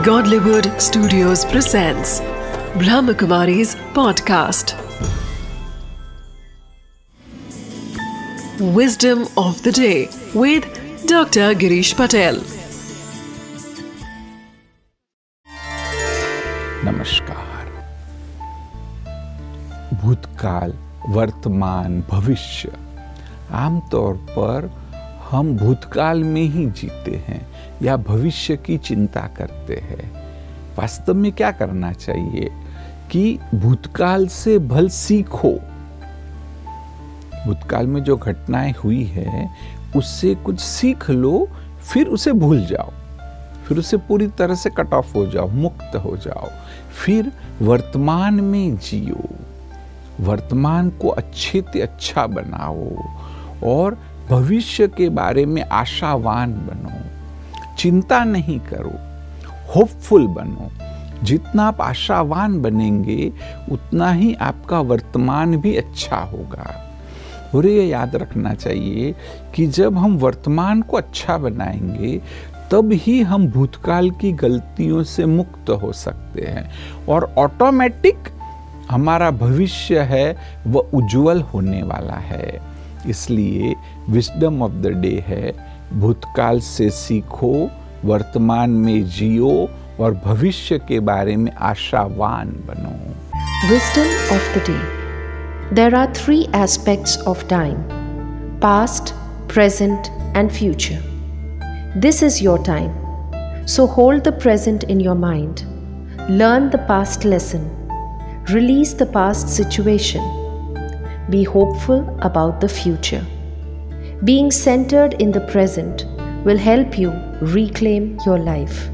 Godlywood Studios presents Brahmakumari's podcast. Wisdom of the day with Dr. Girish Patel. नमस्कार भूतकाल वर्तमान भविष्य आमतौर पर हम भूतकाल में ही जीते हैं या भविष्य की चिंता करते हैं। वास्तव में क्या करना चाहिए कि भूतकाल से भल सीखो। भूतकाल में जो घटनाएँ हुई है, उससे कुछ सीख लो, फिर उसे भूल जाओ। फिर उसे पूरी तरह से कट ऑफ़ हो जाओ, मुक्त हो जाओ। फिर वर्तमान में जियो। वर्तमान को अच्छे से अच्छा बनाओ और भविष्य के बारे में आशावान बनो, चिंता नहीं करो होपफुल बनो। जितना आप आशावान बनेंगे, उतना ही आपका वर्तमान भी अच्छा होगा। और ये याद रखना चाहिए कि जब हम वर्तमान को अच्छा बनाएँगे, तब ही हम भूतकाल की गलतियों से मुक्त हो सकते हैं। और ऑटोमेटिक हमारा भविष्य है, वह उज्जवल होने वाला है। इसलिए विस्डम ऑफ़ द डे है। भूतकाल से सीखो, वर्तमान में जियो और भविष्य के बारे में आशावान बनो। Wisdom of the day there are three aspects of time past present and future this is your time so hold the present in your mind learn the past lesson release the past situation Be hopeful about the future. Being centered in the present will help you reclaim your life.